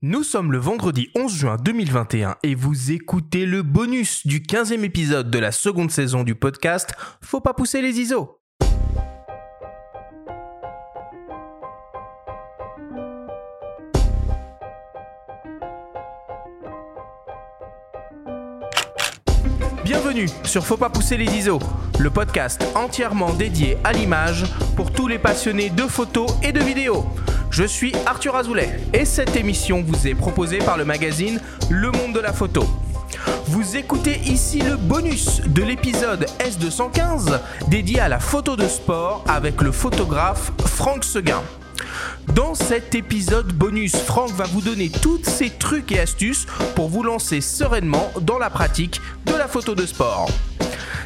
Nous sommes le vendredi 11 juin 2021 et vous écoutez le bonus du 15e épisode de la seconde saison du podcast Faut pas pousser les ISO. Bienvenue sur Faut pas pousser les ISO, le podcast entièrement dédié à l'image pour tous les passionnés de photos et de vidéos. Je suis Arthur Azoulay et cette émission vous est proposée par le magazine Le Monde de la Photo. Vous écoutez ici le bonus de l'épisode S215 dédié à la photo de sport avec le photographe Franck Seguin. Dans cet épisode bonus, Franck va vous donner tous ses trucs et astuces pour vous lancer sereinement dans la pratique de la photo de sport.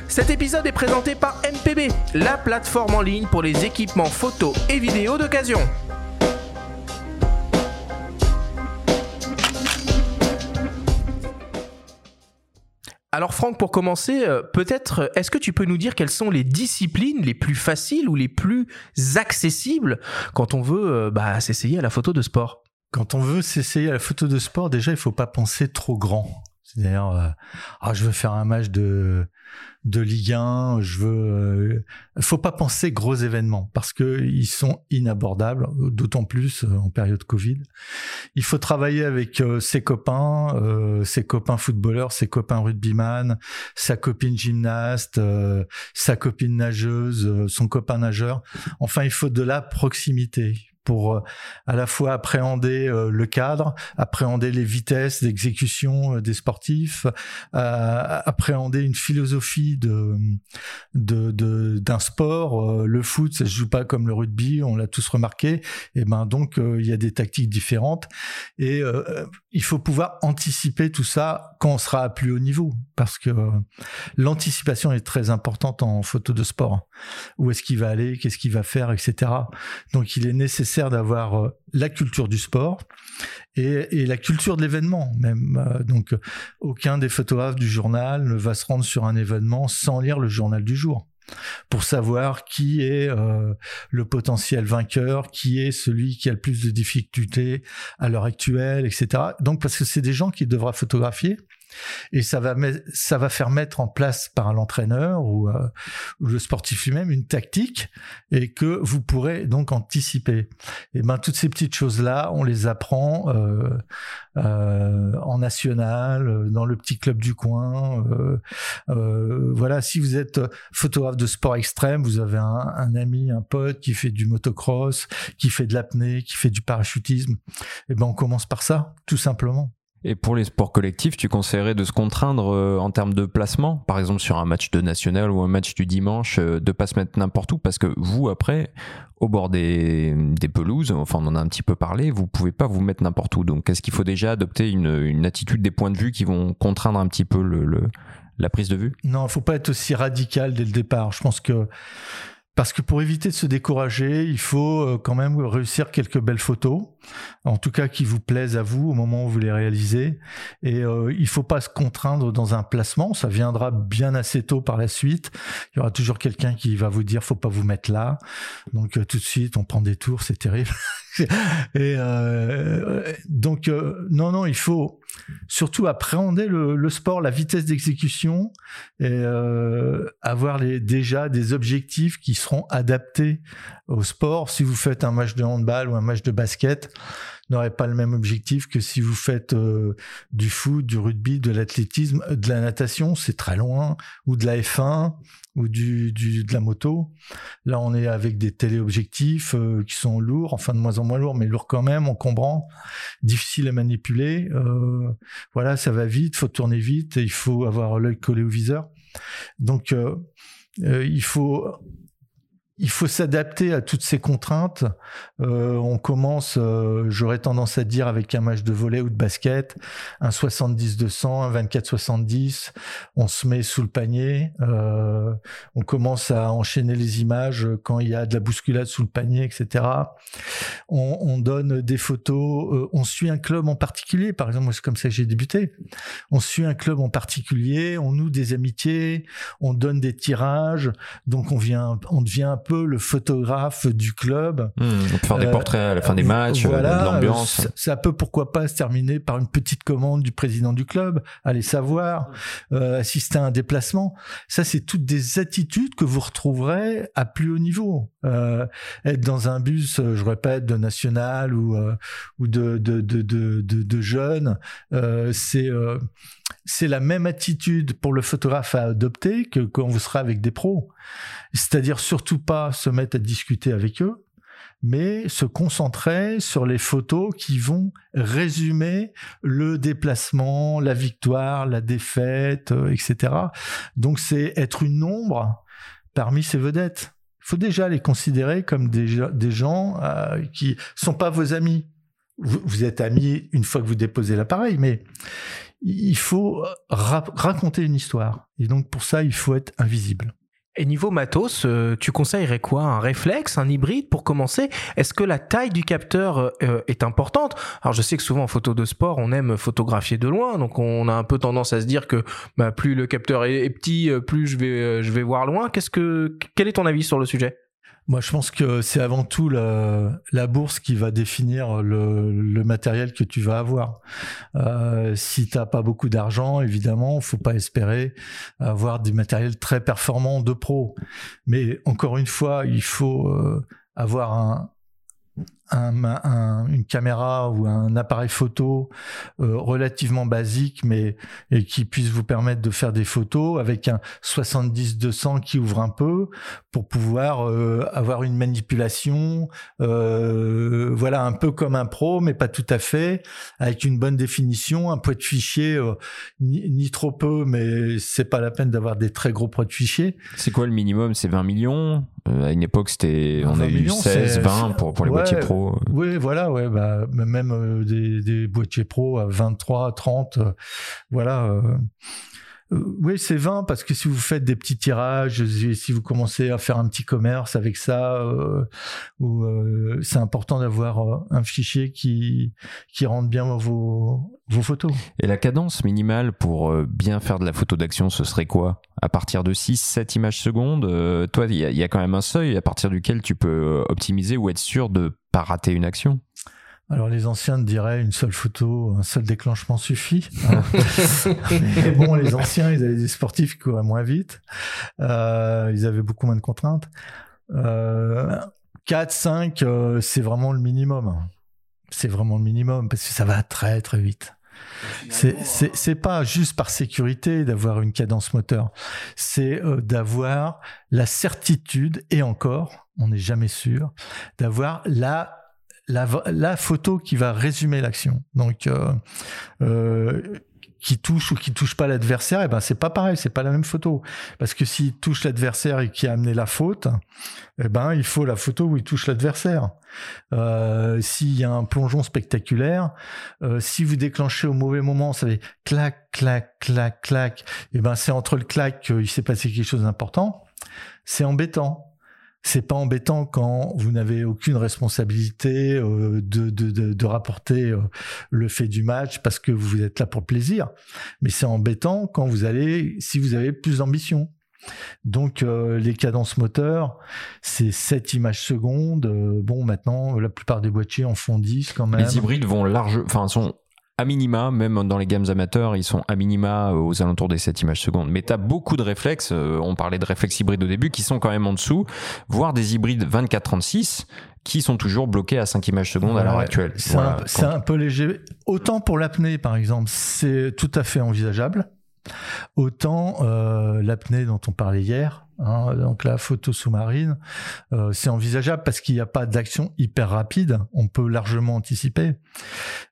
Cet épisode est présenté par MPB, la plateforme en ligne pour les équipements photo et vidéo d'occasion. Alors Franck, pour commencer, euh, peut-être, est-ce que tu peux nous dire quelles sont les disciplines les plus faciles ou les plus accessibles quand on veut euh, bah, s'essayer à la photo de sport? Quand on veut s'essayer à la photo de sport, déjà, il faut pas penser trop grand. C'est-à-dire, euh, ah, je veux faire un match de de Ligue 1, je veux. Euh, faut pas penser gros événements parce que ils sont inabordables, d'autant plus euh, en période Covid. Il faut travailler avec euh, ses copains, ses copains footballeurs, ses copains rugbyman, sa copine gymnaste, sa copine nageuse, son copain nageur. Enfin, il faut de la proximité pour euh, à la fois appréhender euh, le cadre, appréhender les vitesses d'exécution euh, des sportifs, appréhender une philosophie de d'un sport. le foot, ça se joue pas comme le rugby, on l'a tous remarqué. Et ben donc il y a des tactiques différentes et il faut pouvoir anticiper tout ça quand on sera à plus haut niveau parce que l'anticipation est très importante en photo de sport. Où est-ce qu'il va aller, qu'est-ce qu'il va faire, etc. Donc il est nécessaire d'avoir euh, la culture du sport et, la culture de l'événement même. Euh, donc aucun des photographes du journal ne va se rendre sur un événement sans lire le journal du jour pour savoir qui est euh, le potentiel vainqueur, qui est celui qui a le plus de difficultés à l'heure actuelle, etc. Donc parce que c'est des gens qui devra photographier et ça va, ça va faire mettre en place par l'entraîneur ou, euh, le sportif lui-même une tactique et que vous pourrez donc anticiper. Et ben toutes ces petites choses-là, on les apprend euh, euh, en national, dans le petit club du coin. voilà, si vous êtes photographe de sport extrême, vous avez un, un ami, un pote qui fait du motocross, qui fait de l'apnée, qui fait du parachutisme. Et ben on commence par ça, tout simplement. Et pour les sports collectifs, tu conseillerais de se contraindre euh, en termes de placement, par exemple sur un match de national ou un match du dimanche, euh, de pas se mettre n'importe où, parce que vous, après, au bord des, des, pelouses, enfin on en a un petit peu parlé, vous pouvez pas vous mettre n'importe où. Donc est-ce qu'il faut déjà adopter une, une, attitude des points de vue qui vont contraindre un petit peu le, le la prise de vue? Non, il faut pas être aussi radical dès le départ. Je pense que parce que pour éviter de se décourager, il faut euh, quand même réussir quelques belles photos, en tout cas qui vous plaisent à vous au moment où vous les réalisez. Et euh, il faut pas se contraindre dans un placement, ça viendra bien assez tôt par la suite. Il y aura toujours quelqu'un qui va vous dire faut pas vous mettre là. Donc euh, tout de suite on prend des tours, c'est terrible. et euh, donc non non, il faut surtout appréhender le, sport, la vitesse d'exécution et euh, avoir déjà des objectifs qui seront adaptés au sport. Si vous faites un match de handball ou un match de basket, n'aurez pas le même objectif que si vous faites euh, du foot, du rugby, de l'athlétisme, de la natation, c'est très loin, ou de la F1 ou du, de la moto. Là, on est avec des téléobjectifs euh, qui sont lourds, enfin de moins en moins lourds, mais lourds quand même, encombrants, difficiles à manipuler. Euh, voilà, ça va vite, faut tourner vite, et il faut avoir l'œil collé au viseur. Donc, euh, il faut il faut s'adapter à toutes ces contraintes. Euh, on commence, euh, j'aurais tendance à dire, avec un match de volet ou de basket, un 70-200, un 24-70. On se met sous le panier. Euh, on commence à enchaîner les images quand il y a de la bousculade sous le panier, etc. On, on donne des photos. On suit un club en particulier. Par exemple, c'est comme ça que j'ai débuté. On suit un club en particulier. On noue des amitiés. On donne des tirages. Donc on vient, on devient un peu peu le photographe du club. Mmh, on peut faire des Euh, portraits à la fin des matchs, Voilà, de l'ambiance. Ça, peut pourquoi pas se terminer par une petite commande du président du club, aller savoir, euh, assister à un déplacement. Ça, c'est toutes des attitudes que vous retrouverez à plus haut niveau. Euh, être dans un bus, euh, je répète, de national ou euh, ou de de de de, de, de jeunes, euh, c'est euh, c'est la même attitude pour le photographe à adopter que quand vous serez avec des pros. C'est-à-dire surtout pas se mettre à discuter avec eux, mais se concentrer sur les photos qui vont résumer le déplacement, la victoire, la défaite, euh, etc. Donc c'est être une ombre parmi ces vedettes. Il faut déjà les considérer comme des, des gens euh, qui sont pas vos amis. Vous êtes amis une fois que vous déposez l'appareil, mais il faut ra- raconter une histoire. Et donc pour ça, il faut être invisible. Et niveau matos, euh, tu conseillerais quoi? Un réflexe, un hybride pour commencer? Est-ce que la taille du capteur euh, est importante? Alors je sais que souvent en photo de sport, on aime photographier de loin, donc on a un peu tendance à se dire que bah, plus le capteur est, petit, euh, plus je vais, euh, je vais voir loin. Qu'est-ce que, quel est ton avis sur le sujet? Moi, je pense que c'est avant tout la, bourse qui va définir le, matériel que tu vas avoir. Euh, si t'as pas beaucoup d'argent, évidemment, faut pas espérer avoir des matériels très performants de pro. Mais encore une fois, il faut euh, avoir un, un- un- une caméra ou un appareil photo euh, relativement basique, mais qui puisse vous permettre de faire des photos avec un 70-200 qui ouvre un peu pour pouvoir euh, avoir une manipulation, euh, voilà, un peu comme un pro, mais pas tout à fait, avec une bonne définition, un poids de fichier ni, ni trop peu, mais c'est pas la peine d'avoir des très gros poids de fichier. C'est quoi le minimum? C'est 20 millions? À une époque, c'était on 20 a eu millions, 16, c'est- 20 pour, pour les ouais. boîtiers pro. Oui, voilà, ouais, bah, même euh, des, des boîtiers pro à 23, 30, euh, voilà. euh, euh, oui, c'est 20 parce que si vous faites des petits tirages, si vous commencez à faire un petit commerce avec ça, euh, euh, c'est important d'avoir euh, un fichier qui qui rende bien vos photos. Et la cadence minimale pour euh, bien faire de la photo d'action, ce serait quoi? À partir de 6-7 images secondes euh, Toi, il y, y a quand même un seuil à partir duquel tu peux euh, optimiser ou être sûr de pas rater une action. Alors les anciens diraient une seule photo, un seul déclenchement suffit. Mais bon, les anciens, ils avaient des sportifs qui couraient moins vite. Euh, ils avaient beaucoup moins de contraintes. Euh, 4, 5, euh, c'est vraiment le minimum. C'est vraiment le minimum parce que ça va très très vite. C'est- C'est pas juste par sécurité d'avoir une cadence moteur, c'est euh, d'avoir la certitude et encore, on n'est jamais sûr, d'avoir la la, photo qui va résumer l'action. Donc, euh, euh, qui touche ou qui touche pas l'adversaire, et ben c'est pas pareil, c'est pas la même photo. Parce que s'il touche l'adversaire et qui a amené la faute, eh ben il faut la photo où il touche l'adversaire. Euh, S'il y a un plongeon spectaculaire, si vous déclenchez au mauvais moment, ça fait clac, clac, clac, clac. Et ben c'est entre le clac qu'il s'est passé quelque chose d'important. C'est embêtant c'est pas embêtant quand vous n'avez aucune responsabilité euh, de, de, de, de rapporter euh, le fait du match parce que vous êtes là pour le plaisir. Mais c'est embêtant quand vous allez, si vous avez plus d'ambition. Donc euh, les cadences moteurs, c'est 7 images secondes. Euh, bon, maintenant, la plupart des boîtiers en font 10 quand même. Les hybrides vont large, enfin sont à minima, même dans les gammes amateurs, ils sont à minima aux alentours des 7 images secondes. Mais tu as beaucoup de réflexes, euh, on parlait de réflexes hybrides au début, qui sont quand même en dessous, voire des hybrides 24-36 qui sont toujours bloqués à 5 images secondes à l'heure actuelle. C'est Voilà. un, c'est un peu léger. Autant pour l'apnée, par exemple, c'est tout à fait envisageable. Autant euh, l'apnée dont on parlait hier, hein, donc la photo sous-marine, euh, c'est envisageable parce qu'il n'y a pas d'action hyper rapide, on peut largement anticiper.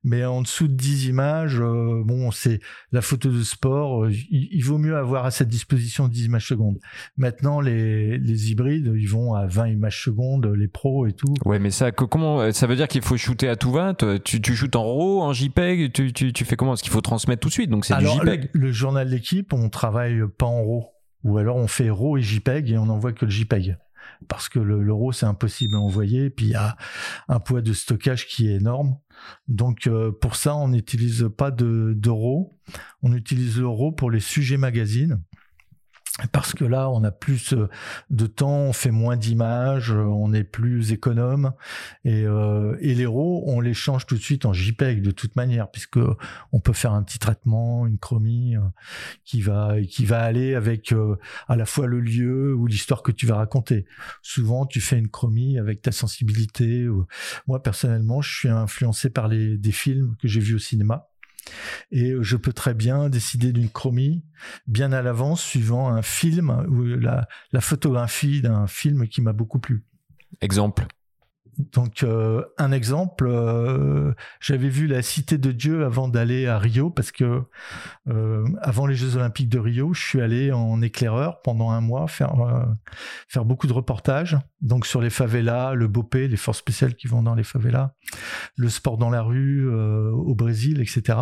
Mais en dessous de 10 images, euh, bon, c'est la photo de sport, euh, il, il vaut mieux avoir à cette disposition 10 images secondes. Maintenant, les, les hybrides, ils vont à 20 images secondes, les pros et tout. Ouais, mais ça, que- comment, ça veut dire qu'il faut shooter à tout va Toi, tu, tu shootes en RAW, en JPEG, tu, tu, tu fais comment? Parce qu'il faut transmettre tout de suite, donc c'est du Alors, le, JPEG. le journal d'équipe, on travaille pas en RAW. Ou alors on fait RAW et JPEG et on n'envoie que le JPEG. Parce que le, c'est impossible à envoyer. Et puis il y a un poids de stockage qui est énorme. Donc euh, pour ça, on n'utilise pas de. On utilise le RAW pour les sujets magazines. Parce que là, on a plus euh, de temps, on fait moins d'images, euh, on est plus économe. Et, euh, et les RAW, on les change tout de suite en JPEG de toute manière, puisque on peut faire un petit traitement, une chromie qui va qui va aller avec à la fois le lieu ou l'histoire que tu vas raconter. Souvent, tu fais une chromie avec ta sensibilité. Moi, personnellement, je suis influencé par les des films que j'ai vus au cinéma. Et je peux très bien décider d'une chromie bien à l'avance, suivant un film ou la, la photographie d'un film qui m'a beaucoup plu. Exemple donc euh, un exemple, euh, j'avais vu la Cité de Dieu avant d'aller à Rio parce que euh, avant les Jeux Olympiques de Rio, je suis allé en éclaireur pendant un mois faire beaucoup de reportages, donc sur les favelas, le Bopé, les forces spéciales qui vont dans les favelas, le sport dans la rue au Brésil, etc.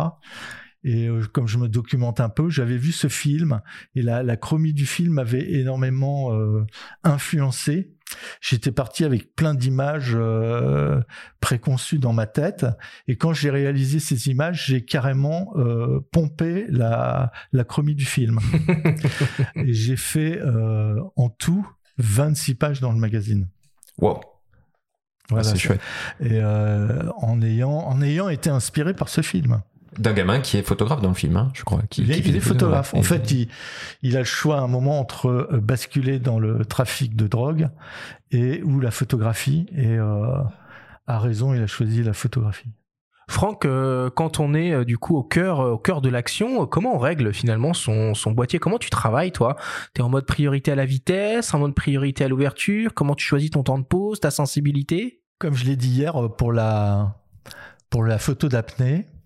Et comme je me documente un peu, j'avais vu ce film et la, la chromie du film m'avait énormément influencé J'étais parti avec plein d'images euh, préconçues dans ma tête, et quand j'ai réalisé ces images, j'ai carrément euh, pompé la, la chromie du film. et j'ai fait euh, en tout 26 pages dans le magazine. Wow. Voilà, ah, c'est chouette. Et en ayant en ayant été inspiré par ce film d'un gamin qui est photographe dans le film, hein, je crois. Qui, il, est, photographe. En fait, il, il, a le choix à un moment entre euh, basculer dans le trafic de drogue et ou la photographie. Et euh, à raison, il a choisi la photographie. Franck, euh, quand on est du coup au cœur, au cœur de l'action, comment on règle finalement son, son boîtier? Comment tu travailles, toi? Tu es en mode priorité à la vitesse, en mode priorité à l'ouverture? Comment tu choisis ton temps de pause, ta sensibilité? Comme je l'ai dit hier pour la pour la photo d'apnée, euh,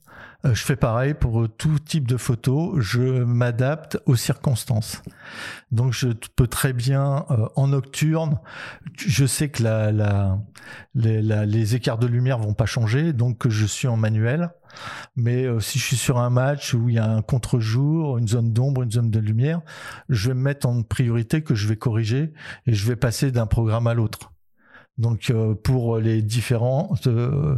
je fais pareil pour tout type de photo. Je m'adapte aux circonstances. Donc je peux très bien euh, en nocturne. Je sais que les, écarts de lumière vont pas changer, donc je suis en manuel. Mais euh, si je suis sur un match où il y a un contre-jour, une zone d'ombre, une zone de lumière, je vais me mettre en priorité que je vais corriger et je vais passer d'un programme à l'autre. Donc euh, pour les différentes euh,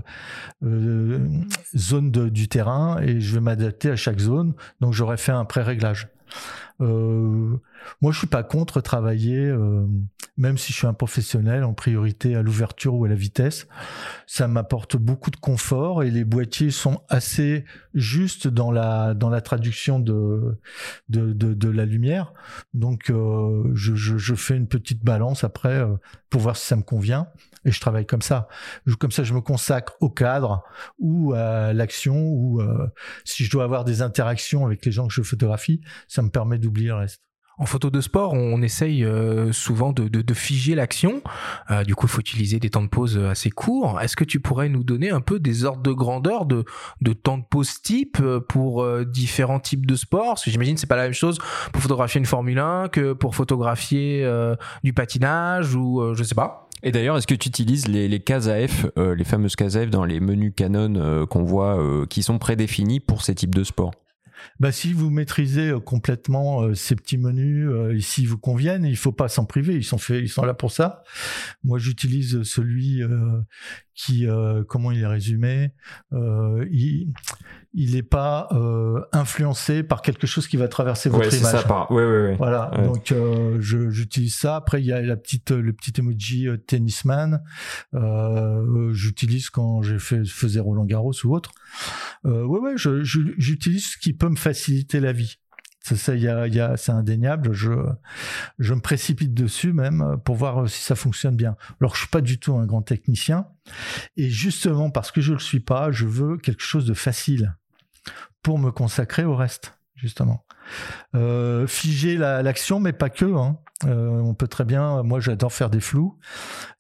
euh, zones du terrain et je vais m'adapter à chaque zone. Donc j'aurais fait un pré-réglage. Euh, moi, je suis pas contre travailler, euh, même si je suis un professionnel, en priorité à l'ouverture ou à la vitesse. Ça m'apporte beaucoup de confort et les boîtiers sont assez justes dans la traduction de de, la lumière. Donc, euh, je, je, fais une petite balance après pour voir si ça me convient et je travaille comme ça. Comme ça, je me consacre au cadre ou à l'action ou euh, si je dois avoir des interactions avec les gens que je photographie, ça me permet d'oublier le reste. En photo de sport, on essaye euh, souvent de, de, de figer l'action. Euh, du coup, il faut utiliser des temps de pause assez courts. Est-ce que tu pourrais nous donner un peu des ordres de grandeur de, de temps de pause type pour différents types de sports? Parce que j'imagine c'est pas la même chose pour photographier une Formule 1 que pour photographier du patinage ou je sais pas. Et d'ailleurs, est-ce que tu utilises les, les cases euh, les fameuses cases AF dans les menus Canon euh, qu'on voit, euh, qui sont prédéfinis pour ces types de sports? Bah, si vous maîtrisez complètement ces petits menus, euh, s'ils vous conviennent, il faut pas s'en priver. Ils sont faits, ils sont là pour ça. Moi, j'utilise celui qui, comment il est résumé, il, il n'est pas euh, influencé par quelque chose qui va traverser votre ouais, image. Ça, par... ouais, ouais. Voilà, donc euh, j'utilise ça. Après, il y a la petite, le petit emoji euh, tennisman. Euh, j'utilise quand j'ai fait faisais Roland Garros ou autre. Euh, ouais, ouais, j'utilise ce qui peut me faciliter la vie. Ça, ça, y a, y a, c'est indéniable. Je, je me précipite dessus même pour voir si ça fonctionne bien. Alors, je suis pas du tout un grand technicien, et justement parce que je le suis pas, je veux quelque chose de facile pour me consacrer au reste, justement. Euh, figer l'action, mais pas que. Hein. Euh, on peut très bien. Moi, j'adore faire des flous,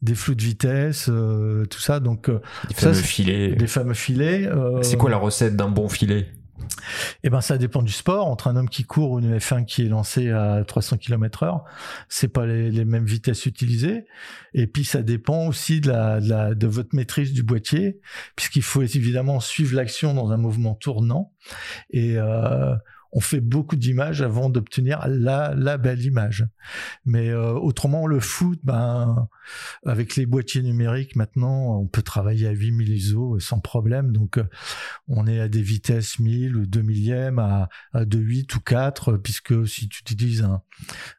des flous de vitesse, euh, tout ça. Donc, euh, des fameux filets. Des fameux filets. Euh, C'est quoi la recette d'un bon filet? Eh ben, ça dépend du sport. Entre un homme qui court ou une F1 qui est lancé à 300 km heure, c'est pas les, les, mêmes vitesses utilisées. Et puis, ça dépend aussi de la, de, la, de votre maîtrise du boîtier, puisqu'il faut évidemment suivre l'action dans un mouvement tournant. Et, euh, on fait beaucoup d'images avant d'obtenir la, belle image. Mais euh, autrement, le foot, ben, avec les boîtiers numériques, maintenant, on peut travailler à 8000 ISO sans problème. Donc, on est à des vitesses 1000 ou 2 millièmes à, à 2.8 ou 4, puisque si tu utilises un,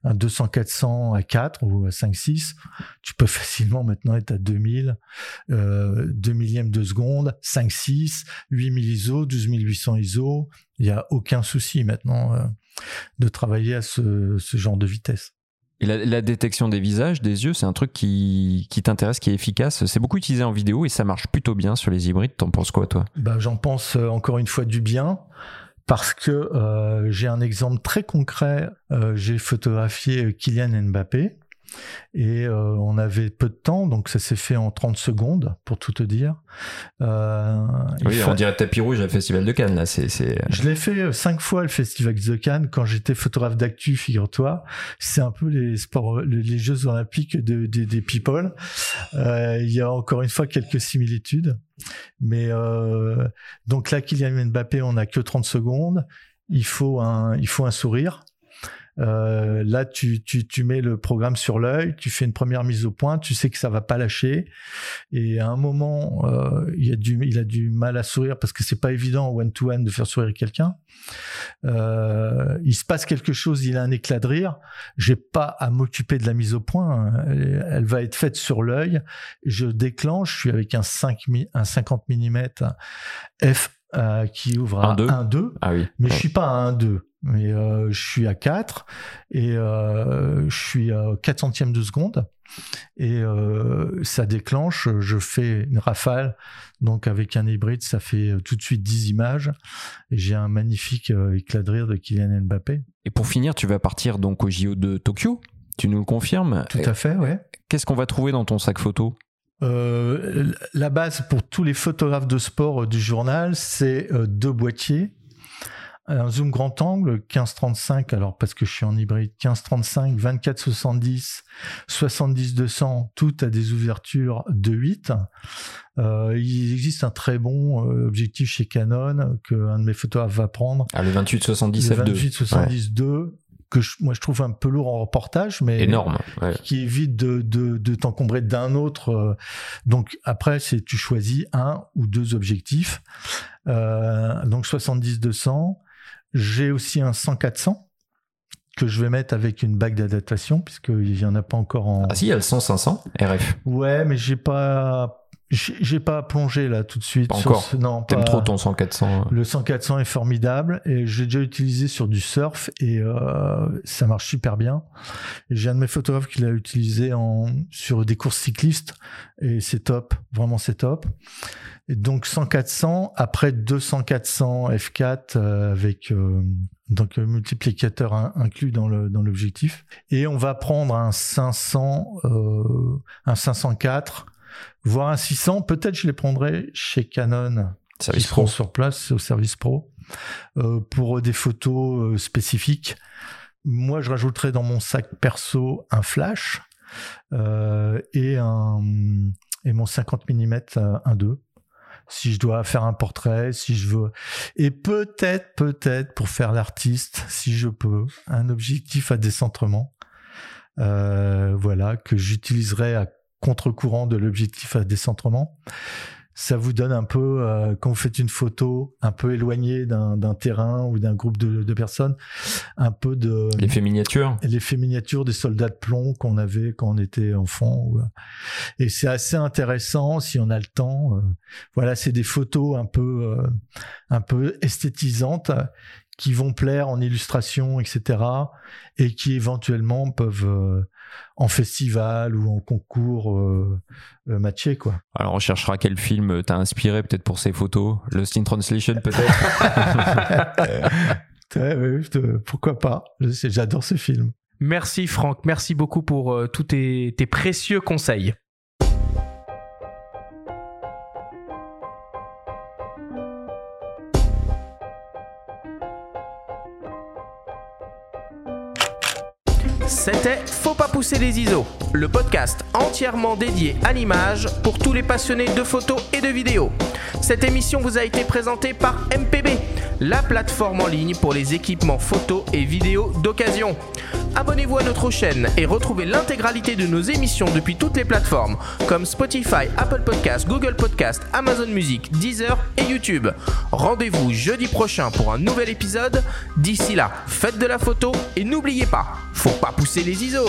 un 200-400 à 4 ou à 5-6, tu peux facilement maintenant être à 2000, euh, 2 millièmes de seconde, 5-6, 8000 ISO, 12800 ISO. Il n'y a aucun souci maintenant euh, de travailler à ce, ce genre de vitesse. Et la, la, détection des visages, des yeux, c'est un truc qui, qui t'intéresse, qui est efficace. C'est beaucoup utilisé en vidéo et ça marche plutôt bien sur les hybrides. T'en penses quoi, toi? Bah, J'en pense euh, encore une fois du bien parce que euh, j'ai un exemple très concret. Euh, j'ai photographié Kylian Mbappé et euh, on avait peu de temps, donc ça s'est fait en 30 secondes, pour tout te dire. Euh, oui, on dirait tapis rouge au Festival de Cannes, là. C'est, Je l'ai fait euh, cinq fois, le Festival de Cannes, quand j'étais photographe d'actu, figure-toi. C'est un peu les sports, les Jeux olympiques de, des people. Euh, il y a encore une fois quelques similitudes. Mais euh, donc là, Kylian Mbappé, on n'a que 30 secondes. Il faut un, il faut un sourire. Euh, là, tu, tu, tu, mets le programme sur l'œil, tu fais une première mise au point, tu sais que ça va pas lâcher. Et à un moment, euh, il, a du, il a du mal à sourire parce que c'est pas évident one-to-one de faire sourire quelqu'un. Euh, il se passe quelque chose, il a un éclat de rire. J'ai pas à m'occuper de la mise au point. Elle, elle va être faite sur l'œil. Je déclenche, je suis avec un, 5, un 50 mm f euh, qui ouvre à 1-2. Ah oui. Mais je suis pas à 1-2 mais euh, je suis à 4 et euh, je suis à 4 centièmes de seconde et ça déclenche, je fais une rafale, donc avec un hybride ça fait tout de suite 10 images et j'ai un magnifique éclat de rire de Kylian Mbappé. Et pour finir, tu vas partir donc au JO de Tokyo, tu nous le confirmes Tout à fait, ouais. Qu'est-ce qu'on va trouver dans ton sac photo? Euh, la base pour tous les photographes de sport du journal, c'est deux boîtiers un zoom grand angle 15-35, alors parce que je suis en hybride, 15-35, 24-70, 70-200, tout a des ouvertures de 8. Euh, il existe un très bon euh, objectif chez Canon que un de mes photographes va prendre. Ah, le 28-70 f2. 28-70 que moi je trouve un peu lourd en reportage, mais énorme, qui évite de, de, de t'encombrer d'un autre. Euh. Donc après, c'est tu choisis un ou deux objectifs. Euh, donc 70-200. J'ai aussi un 100-400 que je vais mettre avec une bague d'adaptation puisqu'il n'y en a pas encore en. Ah si, il y a le 100-500 RF. Ouais, mais j'ai pas. J'ai pas plongé là tout de suite. Pas encore. Non, T'aimes trop ton 100-400. Hein. Le 100-400 est formidable et j'ai déjà utilisé sur du surf et euh, ça marche super bien. J'ai un de mes photographes qui l'a utilisé en sur des courses cyclistes et c'est top, vraiment c'est top. Et donc 100-400, après 200-400 F4 euh, avec euh, donc euh, multiplicateur inclus dans le dans l'objectif. Et on va prendre un 500, euh, un 504, voire un 600. Peut-être je les prendrai chez Canon, service pro sur place au service pro euh, pour des photos spécifiques. Moi, je rajouterai dans mon sac perso un flash et un et mon 50 mm 1.2 si je dois faire un portrait, si je veux. Et peut-être, peut-être, pour faire l'artiste, si je peux, un objectif à décentrement. Euh, voilà, que j'utiliserai à contre-courant de l'objectif à décentrement ça vous donne un peu, euh, quand vous faites une photo un peu éloignée d'un terrain ou d'un groupe de, de, personnes, un peu de... L'effet miniature L'effet miniature des soldats de plomb qu'on avait quand on était enfant. Et c'est assez intéressant si on a le temps. Euh, voilà, c'est des photos un peu, euh, un peu esthétisantes qui vont plaire en illustration, etc. et qui éventuellement peuvent en festival ou en concours euh, euh, matché quoi. Alors on cherchera quel film t'a inspiré peut-être pour ces photos, Lost in Translation peut-être. pourquoi pas J'adore ce film. Merci Franck, merci beaucoup pour euh, tous tes précieux conseils. Faut pas pousser les ISO, le podcast entièrement dédié à l'image pour tous les passionnés de photos et de vidéos. Cette émission vous a été présentée par MPB, la plateforme en ligne pour les équipements photo et vidéo d'occasion. Abonnez-vous à notre chaîne et retrouvez l'intégralité de nos émissions depuis toutes les plateformes comme Spotify, Apple Podcast, Google Podcast, Amazon Music, Deezer et YouTube. Rendez-vous jeudi prochain pour un nouvel épisode. D'ici là, faites de la photo et n'oubliez pas, faut pas pousser les ISO.